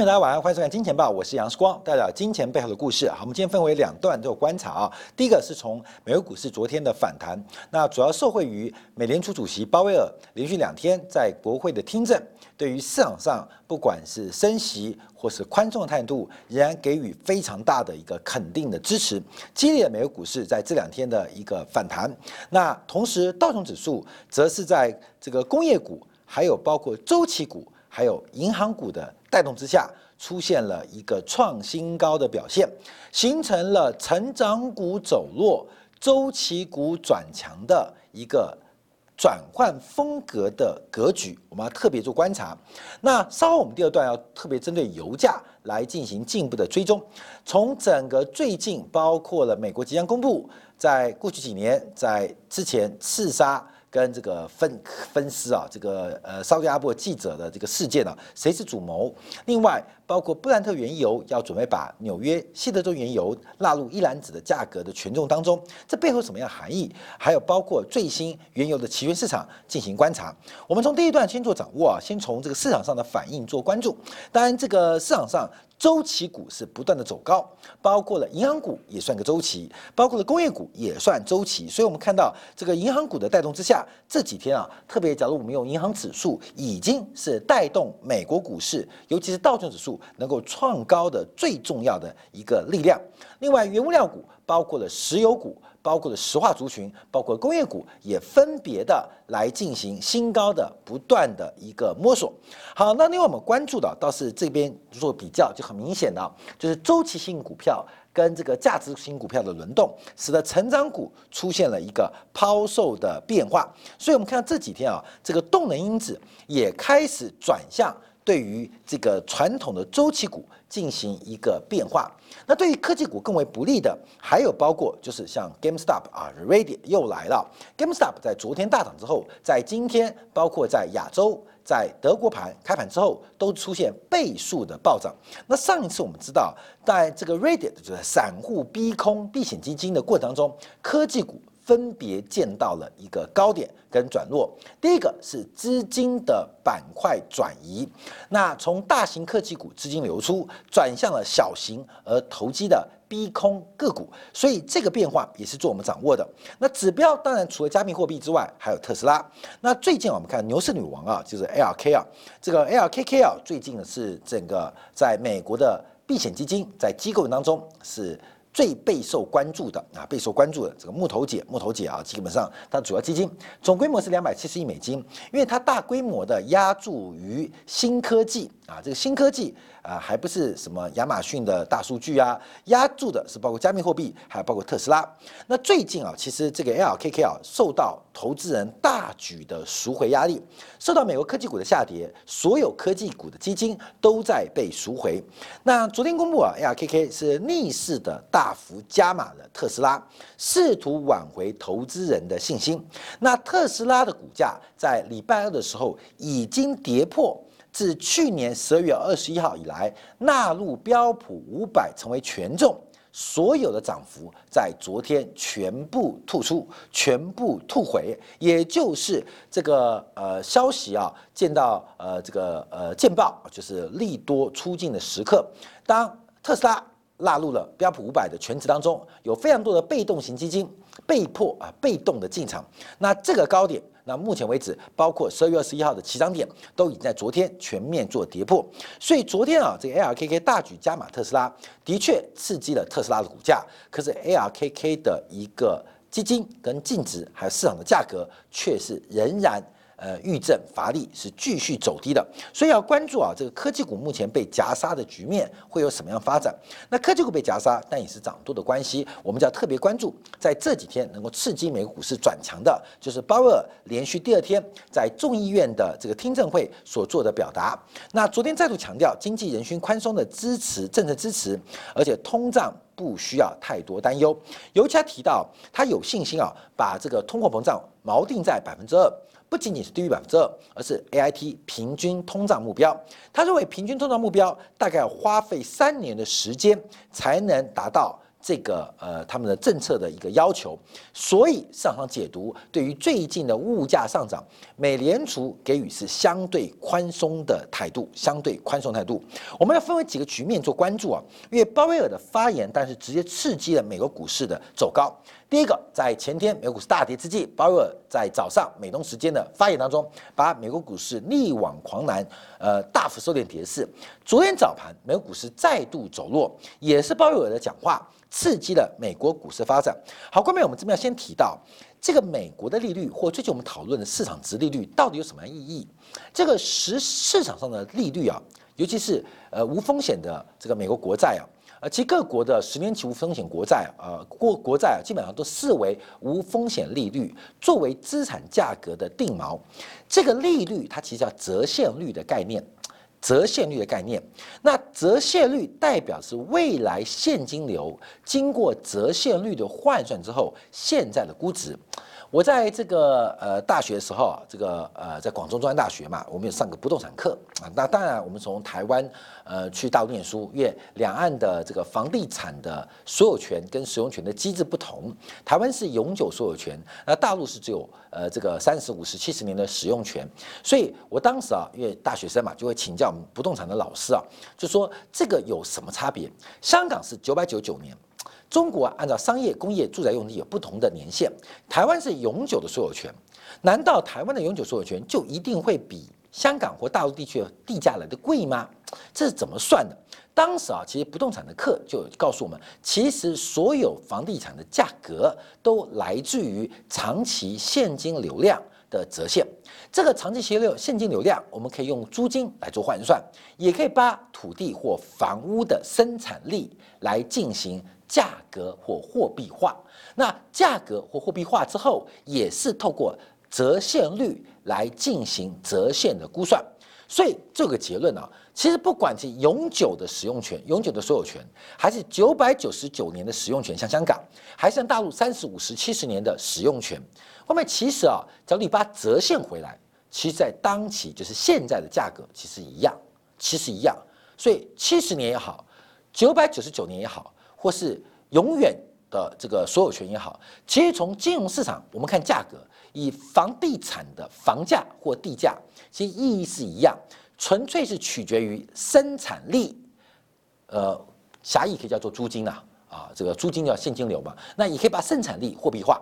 大家晚上，欢迎收看《金钱报》，我是杨世光，带来金钱背后的故事。好，我们今天分为两段做观察啊。第一个是从美国股市昨天的反弹，那主要受惠于美联储主席鲍威尔连续两天在国会的听证，对于市场上不管是升息或是宽松的态度，仍然给予非常大的一个肯定的支持，激励了美国股市在这两天的一个反弹。那同时，道琼指数则是在这个工业股，还有包括周期股。还有银行股的带动之下，出现了一个创新高的表现，形成了成长股走弱、周期股转强的一个转换风格的格局。我们要特别做观察。那稍后我们第二段要特别针对油价来进行进一步的追踪。从整个最近，包括了美国即将公布，在过去几年，在之前刺杀。跟这个分分尸啊，这个呃，沙特阿拉伯记者的这个事件呢，谁是主谋？另外，包括布兰特原油要准备把纽约西德州原油纳入一篮子的价格的权重当中，这背后什么样含义？还有包括最新原油的期权市场进行观察。我们从第一段先做掌握啊，先从这个市场上的反应做关注。当然，这个市场上。周期股是不断的走高，包括了银行股也算个周期，包括了工业股也算周期。所以，我们看到这个银行股的带动之下，这几天啊，特别假如我们用银行指数，已经是带动美国股市，尤其是道琼指数能够创高的最重要的一个力量。另外，原物料股包括了石油股。包括了石化族群，包括工业股，也分别的来进行新高的不断的一个摸索。好，那另外我们关注的倒是这边做比较就很明显的，就是周期性股票跟这个价值型股票的轮动，使得成长股出现了一个抛售的变化。所以，我们看到这几天啊，这个动能因子也开始转向。对于这个传统的周期股进行一个变化，那对于科技股更为不利的，还有包括就是像 GameStop 啊，Reddit 又来了。GameStop 在昨天大涨之后，在今天包括在亚洲、在德国盘开盘之后，都出现倍数的暴涨。那上一次我们知道，在这个 Reddit 就是散户逼空避险基金的过程当中，科技股。分别见到了一个高点跟转弱。第一个是资金的板块转移，那从大型科技股资金流出，转向了小型而投机的逼空个股，所以这个变化也是做我们掌握的。那指标当然除了加密货币之外，还有特斯拉。那最近我们看牛市女王啊，就是 L K 啊，这个 L K K 啊，最近是整个在美国的避险基金在机构当中是。最备受关注的啊，备受关注的这个木头姐，木头姐啊，基本上它主要基金总规模是两百七十亿美金，因为它大规模的压注于新科技啊，这个新科技。啊，还不是什么亚马逊的大数据啊，压住的是包括加密货币，还有包括特斯拉。那最近啊，其实这个 LKK 啊，受到投资人大举的赎回压力，受到美国科技股的下跌，所有科技股的基金都在被赎回。那昨天公布啊，LKK 是逆势的大幅加码了特斯拉，试图挽回投资人的信心。那特斯拉的股价在礼拜二的时候已经跌破。自去年十二月二十一号以来，纳入标普五百成为权重，所有的涨幅在昨天全部吐出，全部吐回，也就是这个呃消息啊，见到呃这个呃见报，就是利多出尽的时刻。当特斯拉纳入了标普五百的全值当中，有非常多的被动型基金被迫啊被动的进场，那这个高点。那目前为止，包括十二月二十一号的起涨点，都已经在昨天全面做跌破。所以昨天啊，这个 ARKK 大举加码特斯拉，的确刺激了特斯拉的股价。可是 ARKK 的一个基金跟净值，还有市场的价格，却是仍然。呃，预震乏力是继续走低的，所以要关注啊，这个科技股目前被夹杀的局面会有什么样发展？那科技股被夹杀，但也是涨多的关系，我们就要特别关注，在这几天能够刺激美国股市转强的，就是鲍威尔连续第二天在众议院的这个听证会所做的表达。那昨天再度强调经济人均宽松的支持政策支持，而且通胀不需要太多担忧。尤其他提到他有信心啊，把这个通货膨胀锚定在百分之二。不仅仅是低于百分之二，而是 A I T 平均通胀目标。他认为平均通胀目标大概要花费三年的时间才能达到这个呃他们的政策的一个要求，所以市场上解读对于最近的物价上涨，美联储给予是相对宽松的态度，相对宽松态度。我们要分为几个局面做关注啊，因为鲍威尔的发言，但是直接刺激了美国股市的走高。第一个，在前天美股市大跌之际，鲍威尔在早上美东时间的发言当中，把美国股市力挽狂澜，呃，大幅收敛跌势。昨天早盘，美国股市再度走弱，也是鲍威尔的讲话刺激了美国股市发展。好，关面我们这边要先提到这个美国的利率，或最近我们讨论的市场值利率到底有什么意义？这个实市场上的利率啊，尤其是呃无风险的这个美国国债啊。呃，其实各国的十年期无风险国债，呃，国国债，基本上都视为无风险利率，作为资产价格的定锚。这个利率它其实叫折现率的概念，折现率的概念。那折现率代表是未来现金流经过折现率的换算之后，现在的估值。我在这个呃大学的时候啊，这个呃在广州中央大学嘛，我们有上个不动产课啊。那当然，我们从台湾呃去大陆念书，因为两岸的这个房地产的所有权跟使用权的机制不同，台湾是永久所有权，那大陆是只有呃这个三十五十七十年的使用权。所以我当时啊，因为大学生嘛，就会请教我们不动产的老师啊，就说这个有什么差别？香港是九百九九年。中国按照商业、工业、住宅用地有不同的年限，台湾是永久的所有权。难道台湾的永久所有权就一定会比香港或大陆地区的地价来的贵吗？这是怎么算的？当时啊，其实不动产的课就告诉我们，其实所有房地产的价格都来自于长期现金流量的折现。这个长期现流现金流量，我们可以用租金来做换算，也可以把土地或房屋的生产力来进行。价格或货币化，那价格或货币化之后，也是透过折现率来进行折现的估算。所以这个结论啊，其实不管是永久的使用权、永久的所有权，还是九百九十九年的使用权，像香港，还是大陆三十五十七十年的使用权，后面其实啊，只要你把它折现回来，其实在当期就是现在的价格其实一样，其实一样。所以七十年也好，九百九十九年也好。或是永远的这个所有权也好，其实从金融市场我们看价格，以房地产的房价或地价，其实意义是一样，纯粹是取决于生产力，呃，狭义可以叫做租金呐，啊，这个租金叫现金流嘛，那也可以把生产力货币化，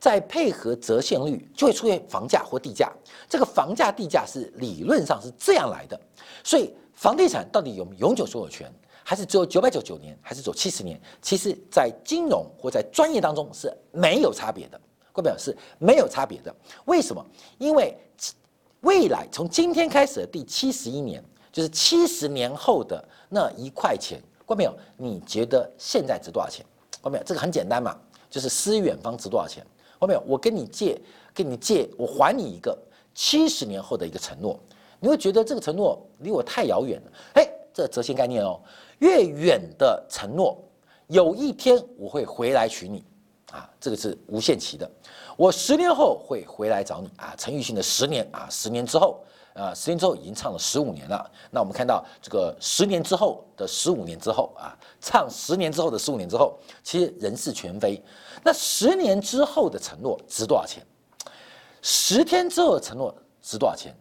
再配合折现率，就会出现房价或地价。这个房价地价是理论上是这样来的，所以房地产到底有永久所有权？还是只有九百九九年，还是走七十年？其实，在金融或在专业当中是没有差别的，代表是没有差别的。为什么？因为未来从今天开始的第七十一年，就是七十年后的那一块钱，过没有？你觉得现在值多少钱？过没有？这个很简单嘛，就是思远方值多少钱？过没有？我跟你借，跟你借，我还你一个七十年后的一个承诺，你会觉得这个承诺离我太遥远了？哎，这折现概念哦。越远的承诺，有一天我会回来娶你，啊，这个是无限期的。我十年后会回来找你，啊，陈奕迅的十年，啊，十年之后，啊，十年之后已经唱了十五年了。那我们看到这个十年之后的十五年之后，啊，唱十年之后的十五年之后，其实人事全非。那十年之后的承诺值多少钱？十天之后的承诺值多少钱？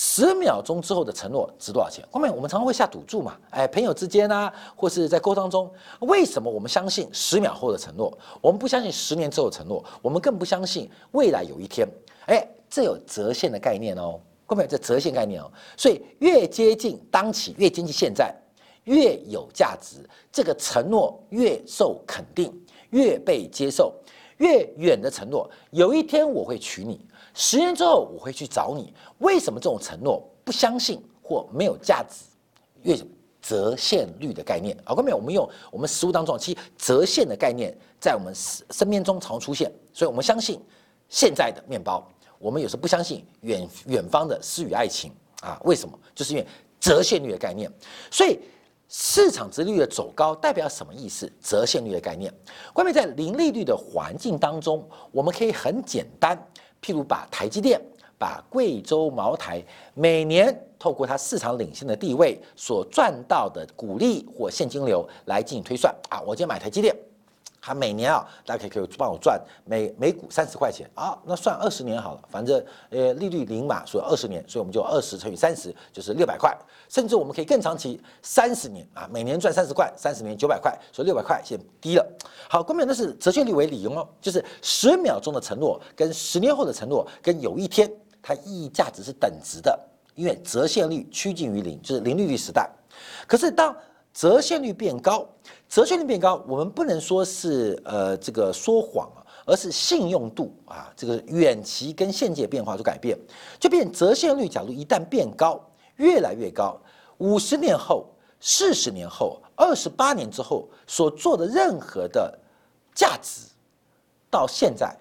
十秒钟之后的承诺值多少钱？后面我们常常会下赌注嘛，哎，朋友之间啊，或是在沟通中，为什么我们相信十秒后的承诺？我们不相信十年之后的承诺，我们更不相信未来有一天，哎，这有折现的概念哦，后面有这折现概念哦，所以越接近当期，越接近现在，越有价值，这个承诺越受肯定，越被接受，越远的承诺，有一天我会娶你。十年之后我会去找你，为什么这种承诺不相信或没有价值？越折现率的概念，好，后面我们用我们实物当中，其实折现的概念在我们身身边中常出现，所以我们相信现在的面包，我们有时候不相信远远方的诗与爱情啊？为什么？就是因为折现率的概念。所以市场值率的走高代表什么意思？折现率的概念。关键在零利率的环境当中，我们可以很简单。譬如把台积电、把贵州茅台每年透过它市场领先的地位所赚到的股利或现金流来进行推算。啊，我今天买台积电它每年啊，大家可以可以帮我赚每每股三十块钱啊，那算二十年好了，反正呃利率零嘛，所以二十年，所以我们就二十乘以三十就是六百块，甚至我们可以更长期三十年啊，每年赚三十块，三十年九百块，所以六百块现在低了。好，关键那是折现率为理由哦，就是十秒钟的承诺跟十年后的承诺跟有一天它意义价值是等值的，因为折现率趋近于零，就是零利率时代。可是当折现率变高，折现率变高，我们不能说是呃这个说谎啊，而是信用度啊，这个远期跟现界变化所改变，就变折现率。假如一旦变高，越来越高，五十年后、四十年后、二十八年之后所做的任何的价值，到现在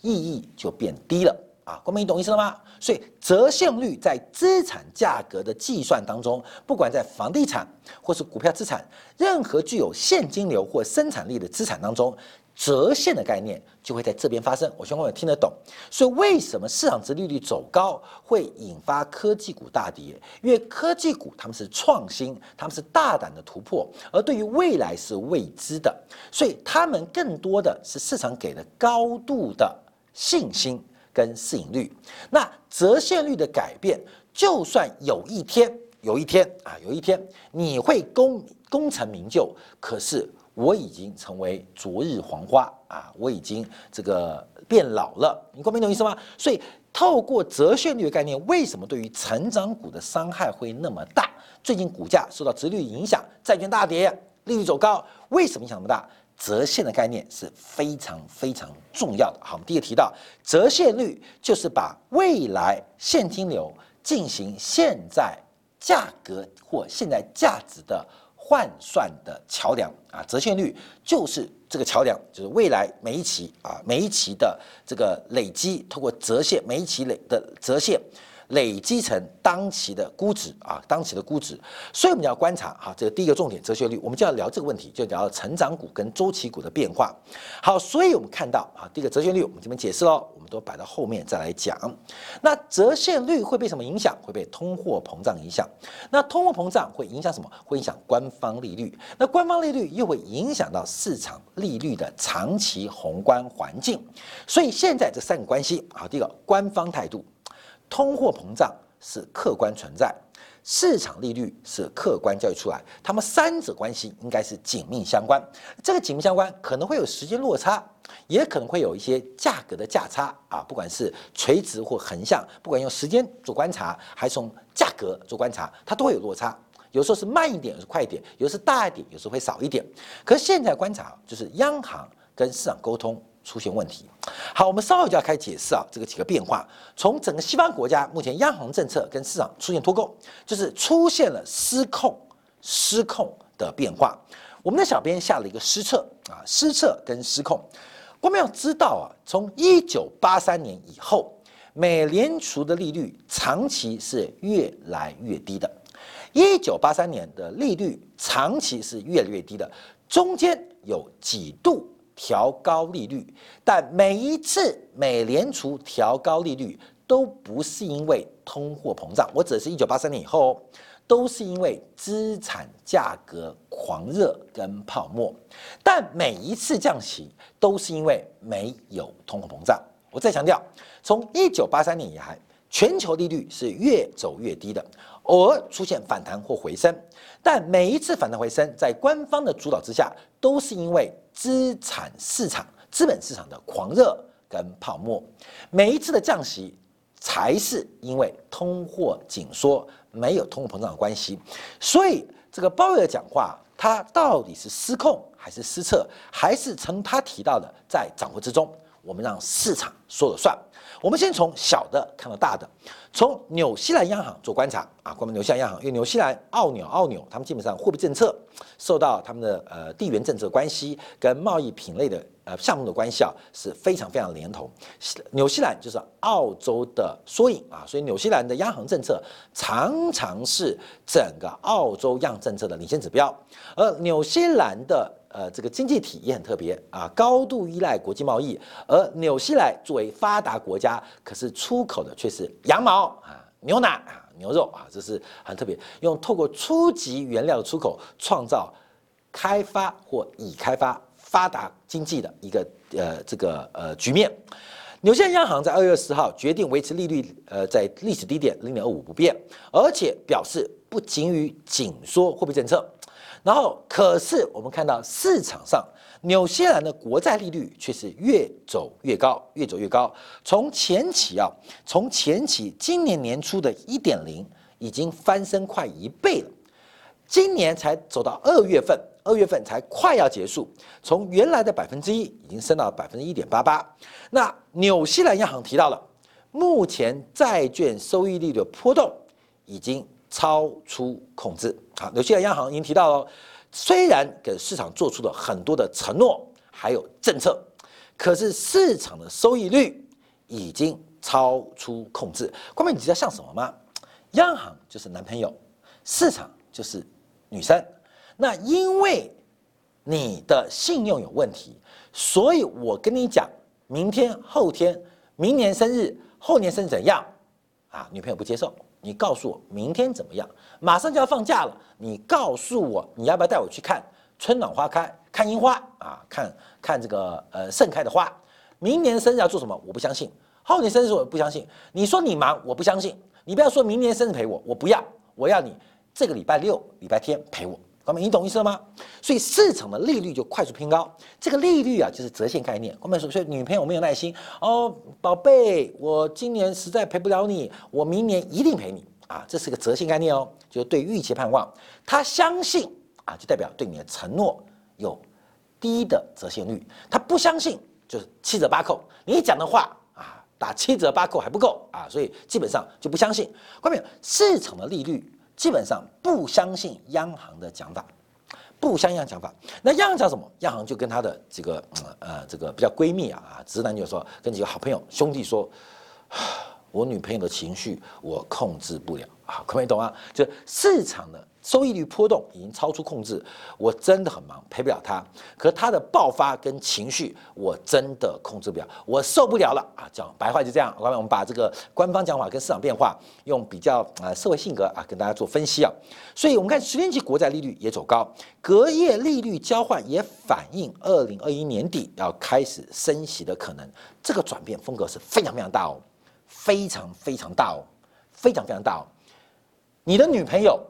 意义就变低了。啊，光明，你懂意思了吗？所以折现率在资产价格的计算当中，不管在房地产或是股票资产，任何具有现金流或生产力的资产当中，折现的概念就会在这边发生。我希望各位听得懂。所以为什么市场值利率走高会引发科技股大跌？因为科技股他们是创新，他们是大胆的突破，而对于未来是未知的，所以他们更多的是市场给的高度的信心。跟市盈率，那折现率的改变，就算有一天，有一天啊，有一天你会功功成名就，可是我已经成为昨日黄花啊，我已经这个变老了，你明懂意思吗？所以透过折现率的概念，为什么对于成长股的伤害会那么大？最近股价受到直率影响，债券大跌，利率走高，为什么影响那么大？折现的概念是非常非常重要的。好，我们第一个提到折现率，就是把未来现金流进行现在价格或现在价值的换算的桥梁啊。折现率就是这个桥梁，就是未来每一期啊每一期的这个累积，通过折现每一期累的折现。累积成当期的估值啊，当期的估值，所以我们要观察哈，这个第一个重点，折现率，我们就要聊这个问题，就聊成长股跟周期股的变化。好，所以我们看到啊，第一个折现率，我们这边解释喽，我们都摆到后面再来讲。那折现率会被什么影响？会被通货膨胀影响。那通货膨胀会影响什么？会影响官方利率。那官方利率又会影响到市场利率的长期宏观环境。所以现在这三个关系，好，第一个官方态度。通货膨胀是客观存在，市场利率是客观交易出来，它们三者关系应该是紧密相关。这个紧密相关可能会有时间落差，也可能会有一些价格的价差啊，不管是垂直或横向，不管用时间做观察，还是从价格做观察，它都会有落差。有时候是慢一点，有时快一点，有时候大一点，有时候会少一点。可是现在观察就是央行跟市场沟通。出现问题，好，我们稍后就要开始解释啊，这个几个变化。从整个西方国家目前央行政策跟市场出现脱钩，就是出现了失控、失控的变化。我们的小编下了一个失策啊，失策跟失控。我们要知道啊，从一九八三年以后，美联储的利率长期是越来越低的。一九八三年的利率长期是越来越低的，中间有几度。调高利率，但每一次美联储调高利率都不是因为通货膨胀，我指的是一九八三年以后，哦都是因为资产价格狂热跟泡沫。但每一次降息都是因为没有通货膨胀。我再强调，从一九八三年以来，全球利率是越走越低的，偶尔出现反弹或回升，但每一次反弹回升，在官方的主导之下，都是因为。资产市场、资本市场的狂热跟泡沫，每一次的降息才是因为通货紧缩，没有通货膨胀的关系。所以这个鲍威尔讲话，他到底是失控还是失策，还是从他提到的在掌握之中？我们让市场说了算。我们先从小的看到大的，从纽西兰央行做观察啊，关于纽西兰央行，因为纽西兰、澳纽、澳纽，他们基本上货币政策受到他们的呃地缘政治关系跟贸易品类的呃项目的关系啊，是非常非常连同。纽西兰就是澳洲的缩影啊，所以纽西兰的央行政策常常是整个澳洲央政策的领先指标，而纽西兰的。呃，这个经济体也很特别啊，高度依赖国际贸易。而纽西兰作为发达国家，可是出口的却是羊毛啊、牛奶啊、牛肉啊，这是很特别。用透过初级原料的出口，创造开发或已开发。发达经济的一个呃这个呃局面。纽西兰央行在二月十号决定维持利率呃在历史低点零点二五不变，而且表示不仅于紧缩货币政策。然后，可是我们看到市场上纽西兰的国债利率却是越走越高，越走越高。从前期啊，从前期今年年初的一点零已经翻身快一倍了，今年才走到二月份，二月份才快要结束，从原来的百分之一已经升到百分之一点八八。那纽西兰央行提到了，目前债券收益率的波动已经。超出控制。好，纽西兰央行已经提到了，虽然给市场做出了很多的承诺，还有政策，可是市场的收益率已经超出控制。关键你知道像什么吗？央行就是男朋友，市场就是女生。那因为你的信用有问题，所以我跟你讲，明天、后天、明年生日、后年生日怎样？啊，女朋友不接受。你告诉我明天怎么样？马上就要放假了，你告诉我你要不要带我去看春暖花开，看樱花啊？看看这个呃盛开的花。明年生日要做什么？我不相信。后年生日我不相信。你说你忙，我不相信。你不要说明年生日陪我，我不要。我要你这个礼拜六、礼拜天陪我。哥们，你懂意思了吗？所以市场的利率就快速偏高。这个利率啊，就是折现概念。哥们说，所以女朋友没有耐心哦，宝贝，我今年实在陪不了你，我明年一定陪你啊。这是个折现概念哦，就是对预期盼望。他相信啊，就代表对你的承诺有低的折现率。他不相信，就是七折八扣。你讲的话啊，打七折八扣还不够啊，所以基本上就不相信。关键市场的利率。基本上不相信央行的讲法，不相信讲法。那央行讲什么？央行就跟他的这个呃这个比较闺蜜啊直男就说，跟几个好朋友兄弟说，我女朋友的情绪我控制不了啊，可没懂啊？就市场的。收益率波动已经超出控制，我真的很忙，陪不了他。可他的爆发跟情绪，我真的控制不了，我受不了了啊！讲白话就这样。我们把这个官方讲法跟市场变化，用比较啊社会性格啊跟大家做分析啊。所以我们看十年期国债利率也走高，隔夜利率交换也反映二零二一年底要开始升息的可能。这个转变风格是非常非常大哦，非常非常大哦，非常非常大哦。你的女朋友。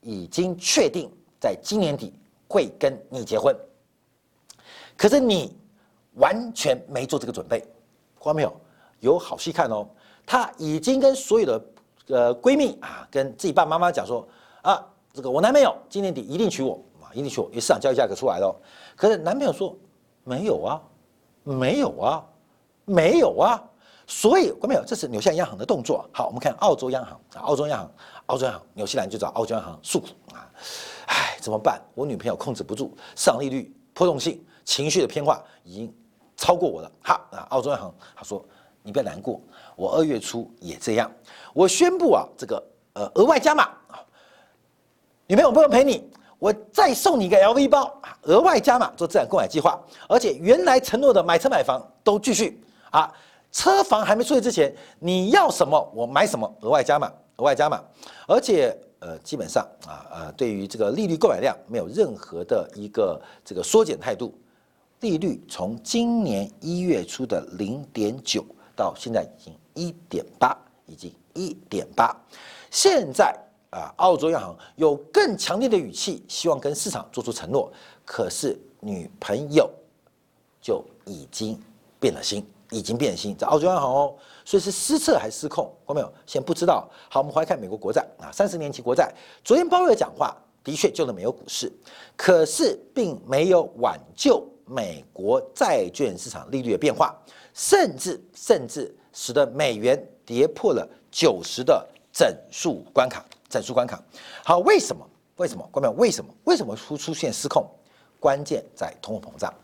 已经确定在今年底会跟你结婚，可是你完全没做这个准备，看到没有？有好戏看哦！她已经跟所有的呃闺蜜啊，跟自己爸爸妈妈讲说啊，这个我男朋友今年底一定娶我啊，一定娶我，因为市场交易价格出来了。可是男朋友说没有啊，没有啊，没有啊。所以，看没有？这是纽西兰央行的动作。好，我们看澳洲央行啊，澳洲央行，澳洲央行，纽西兰就找澳洲央行诉苦啊，唉，怎么办？我女朋友控制不住，市场利率波动性、情绪的偏化已经超过我了。好，啊，澳洲央行他说：“你不要难过，我二月初也这样。我宣布啊，这个呃额外加码啊，女朋友不用陪你，我再送你一个 LV 包啊，额外加码做资产购买计划，而且原来承诺的买车买房都继续啊。”车房还没出现之前，你要什么我买什么，额外加码，额外加码，而且呃，基本上啊呃，对于这个利率购买量没有任何的一个这个缩减态度，利率从今年一月初的零点九到现在已经一点八，已经一点八，现在啊，澳洲央行有更强烈的语气，希望跟市场做出承诺，可是女朋友就已经变了心。已经变心，在澳洲央行哦，所以是失策还是失控？看到没有？先不知道。好，我们回来看美国国债啊，三十年期国债。昨天鲍威尔讲话的确救了美国股市，可是并没有挽救美国债券市场利率的变化，甚至甚至使得美元跌破了九十的整数关卡。整数关卡。好，为什么？为什么？关没有？为什么？为什么出出现失控？关键在通货膨胀，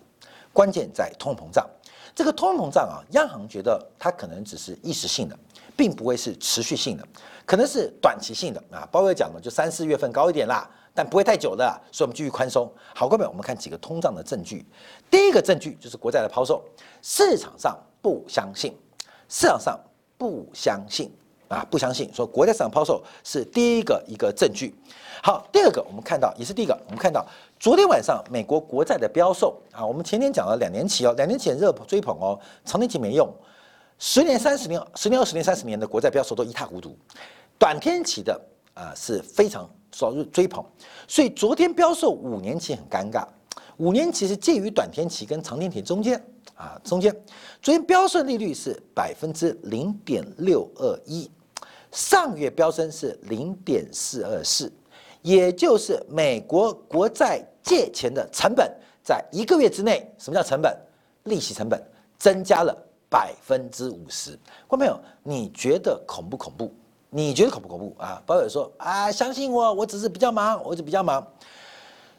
关键在通货膨胀。这个通膨胀啊，央行觉得它可能只是一时性的，并不会是持续性的，可能是短期性的啊。鲍威尔讲了，就三四月份高一点啦，但不会太久的，所以我们继续宽松。好，各位，我们看几个通胀的证据。第一个证据就是国债的抛售，市场上不相信，市场上不相信啊，不相信说国债市场抛售是第一个一个证据。好，第二个我们看到也是第一个，我们看到昨天晚上美国国债的标售啊，我们前天讲了两年期哦，两年前热追捧哦，长年期没用，十年、三十年、十年、二十年、三十年的国债标售都一塌糊涂，短天期的啊是非常受追捧，所以昨天标售五年期很尴尬，五年期是介于短天期跟长天期中间啊中间，昨天标售利率是百分之零点六二一，上月飙升是零点四二四。也就是美国国债借钱的成本，在一个月之内，什么叫成本？利息成本增加了百分之五十。观众朋友，你觉得恐不恐怖？你觉得恐不恐怖啊？包友说啊，相信我，我只是比较忙，我只比较忙。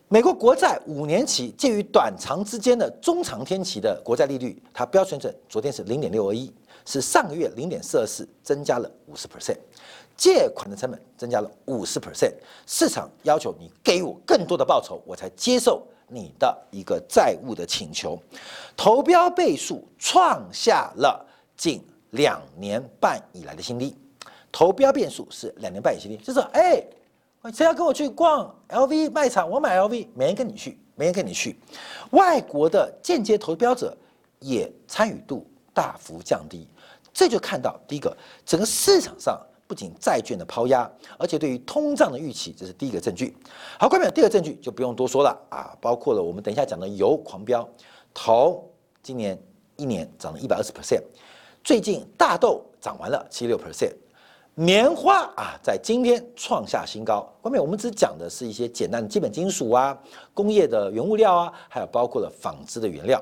美国国债五年期介于短长之间的中长天期的国债利率，它标准准昨天是零点六二一，是上个月零点四二四，增加了五十 percent。借款的成本增加了五十 percent，市场要求你给我更多的报酬，我才接受你的一个债务的请求。投标倍数创下了近两年半以来的新低，投标变数是两年半以新低，就是哎，谁要跟我去逛 LV 卖场，我买 LV，没人跟你去，没人跟你去。外国的间接投标者也参与度大幅降低，这就看到第一个整个市场上。不仅债券的抛压，而且对于通胀的预期，这是第一个证据。好，关表第二个证据就不用多说了啊，包括了我们等一下讲的油狂飙，头今年一年涨了一百二十 percent，最近大豆涨完了七六 percent，棉花啊在今天创下新高。关表我们只讲的是一些简单的基本金属啊、工业的原物料啊，还有包括了纺织的原料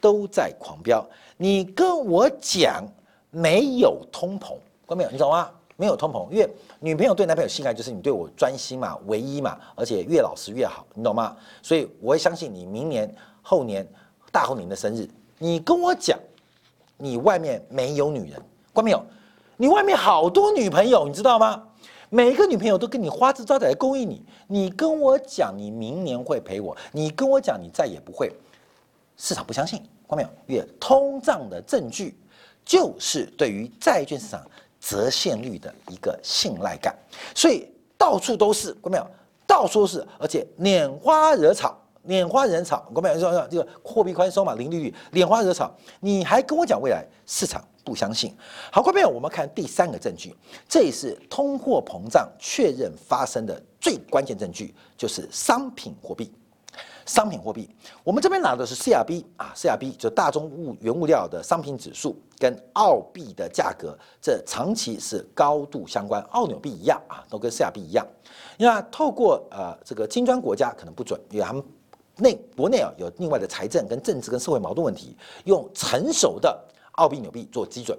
都在狂飙。你跟我讲没有通膨，关没有？你懂吗？没有通膨，因为女朋友对男朋友信赖就是你对我专心嘛，唯一嘛，而且越老实越好，你懂吗？所以我会相信你明年、后年、大后年的生日，你跟我讲，你外面没有女人，关没有？你外面好多女朋友，你知道吗？每一个女朋友都跟你花枝招展来勾引你，你跟我讲你明年会陪我，你跟我讲你再也不会，市场不相信，关没有？因为通胀的证据就是对于债券市场。折现率的一个信赖感，所以到处都是，看没有？到处都是，而且拈花惹草，拈花惹草，看没有？说这个货币宽松嘛，零利率，拈花惹草，你还跟我讲未来市场不相信？好，观众朋友，我们看第三个证据，这也是通货膨胀确认发生的最关键证据，就是商品货币。商品货币，我们这边拿的是 CRB 啊，CRB 就大宗物原物料的商品指数跟澳币的价格，这长期是高度相关，澳纽币一样啊，都跟 CRB 一样。那透过呃这个金砖国家可能不准，因为他们内国内啊有另外的财政跟政治跟社会矛盾问题，用成熟的澳币纽币做基准。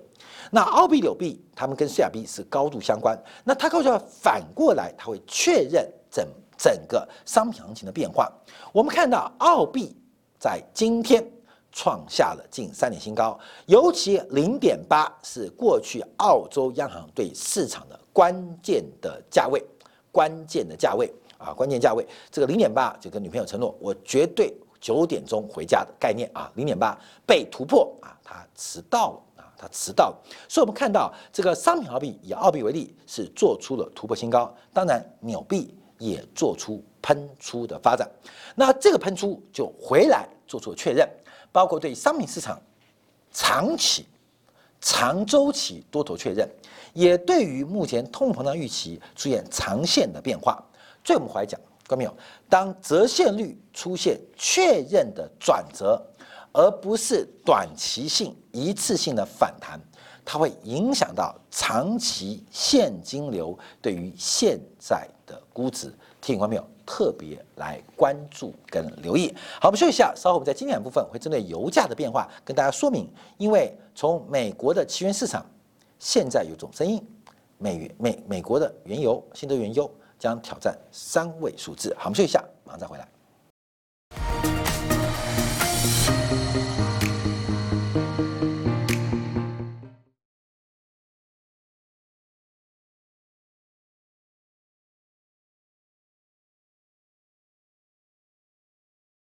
那澳币纽币他们跟 CRB 是高度相关，那它靠就反过来，它会确认整。整个商品行情的变化，我们看到澳币在今天创下了近三年新高，尤其零点八是过去澳洲央行对市场的关键的价位，关键的价位啊，关键价位，这个零点八就跟女朋友承诺，我绝对九点钟回家的概念啊，零点八被突破啊，他迟到了啊，他迟到了，所以我们看到这个商品澳币以澳币为例是做出了突破新高，当然纽币。也做出喷出的发展，那这个喷出就回来做出确认，包括对商品市场长期、长周期多头确认，也对于目前通膨胀预期出现长线的变化。最我们来讲，看到没有？当折现率出现确认的转折，而不是短期性一次性的反弹，它会影响到长期现金流对于现在。的估值，提醒观众朋友特别来关注跟留意。好，我们休息一下，稍后我们在经典部分会针对油价的变化跟大家说明。因为从美国的期权市场现在有种声音，美元美美国的原油新的原油将挑战三位数字。好，我们休息一下，马上再回来。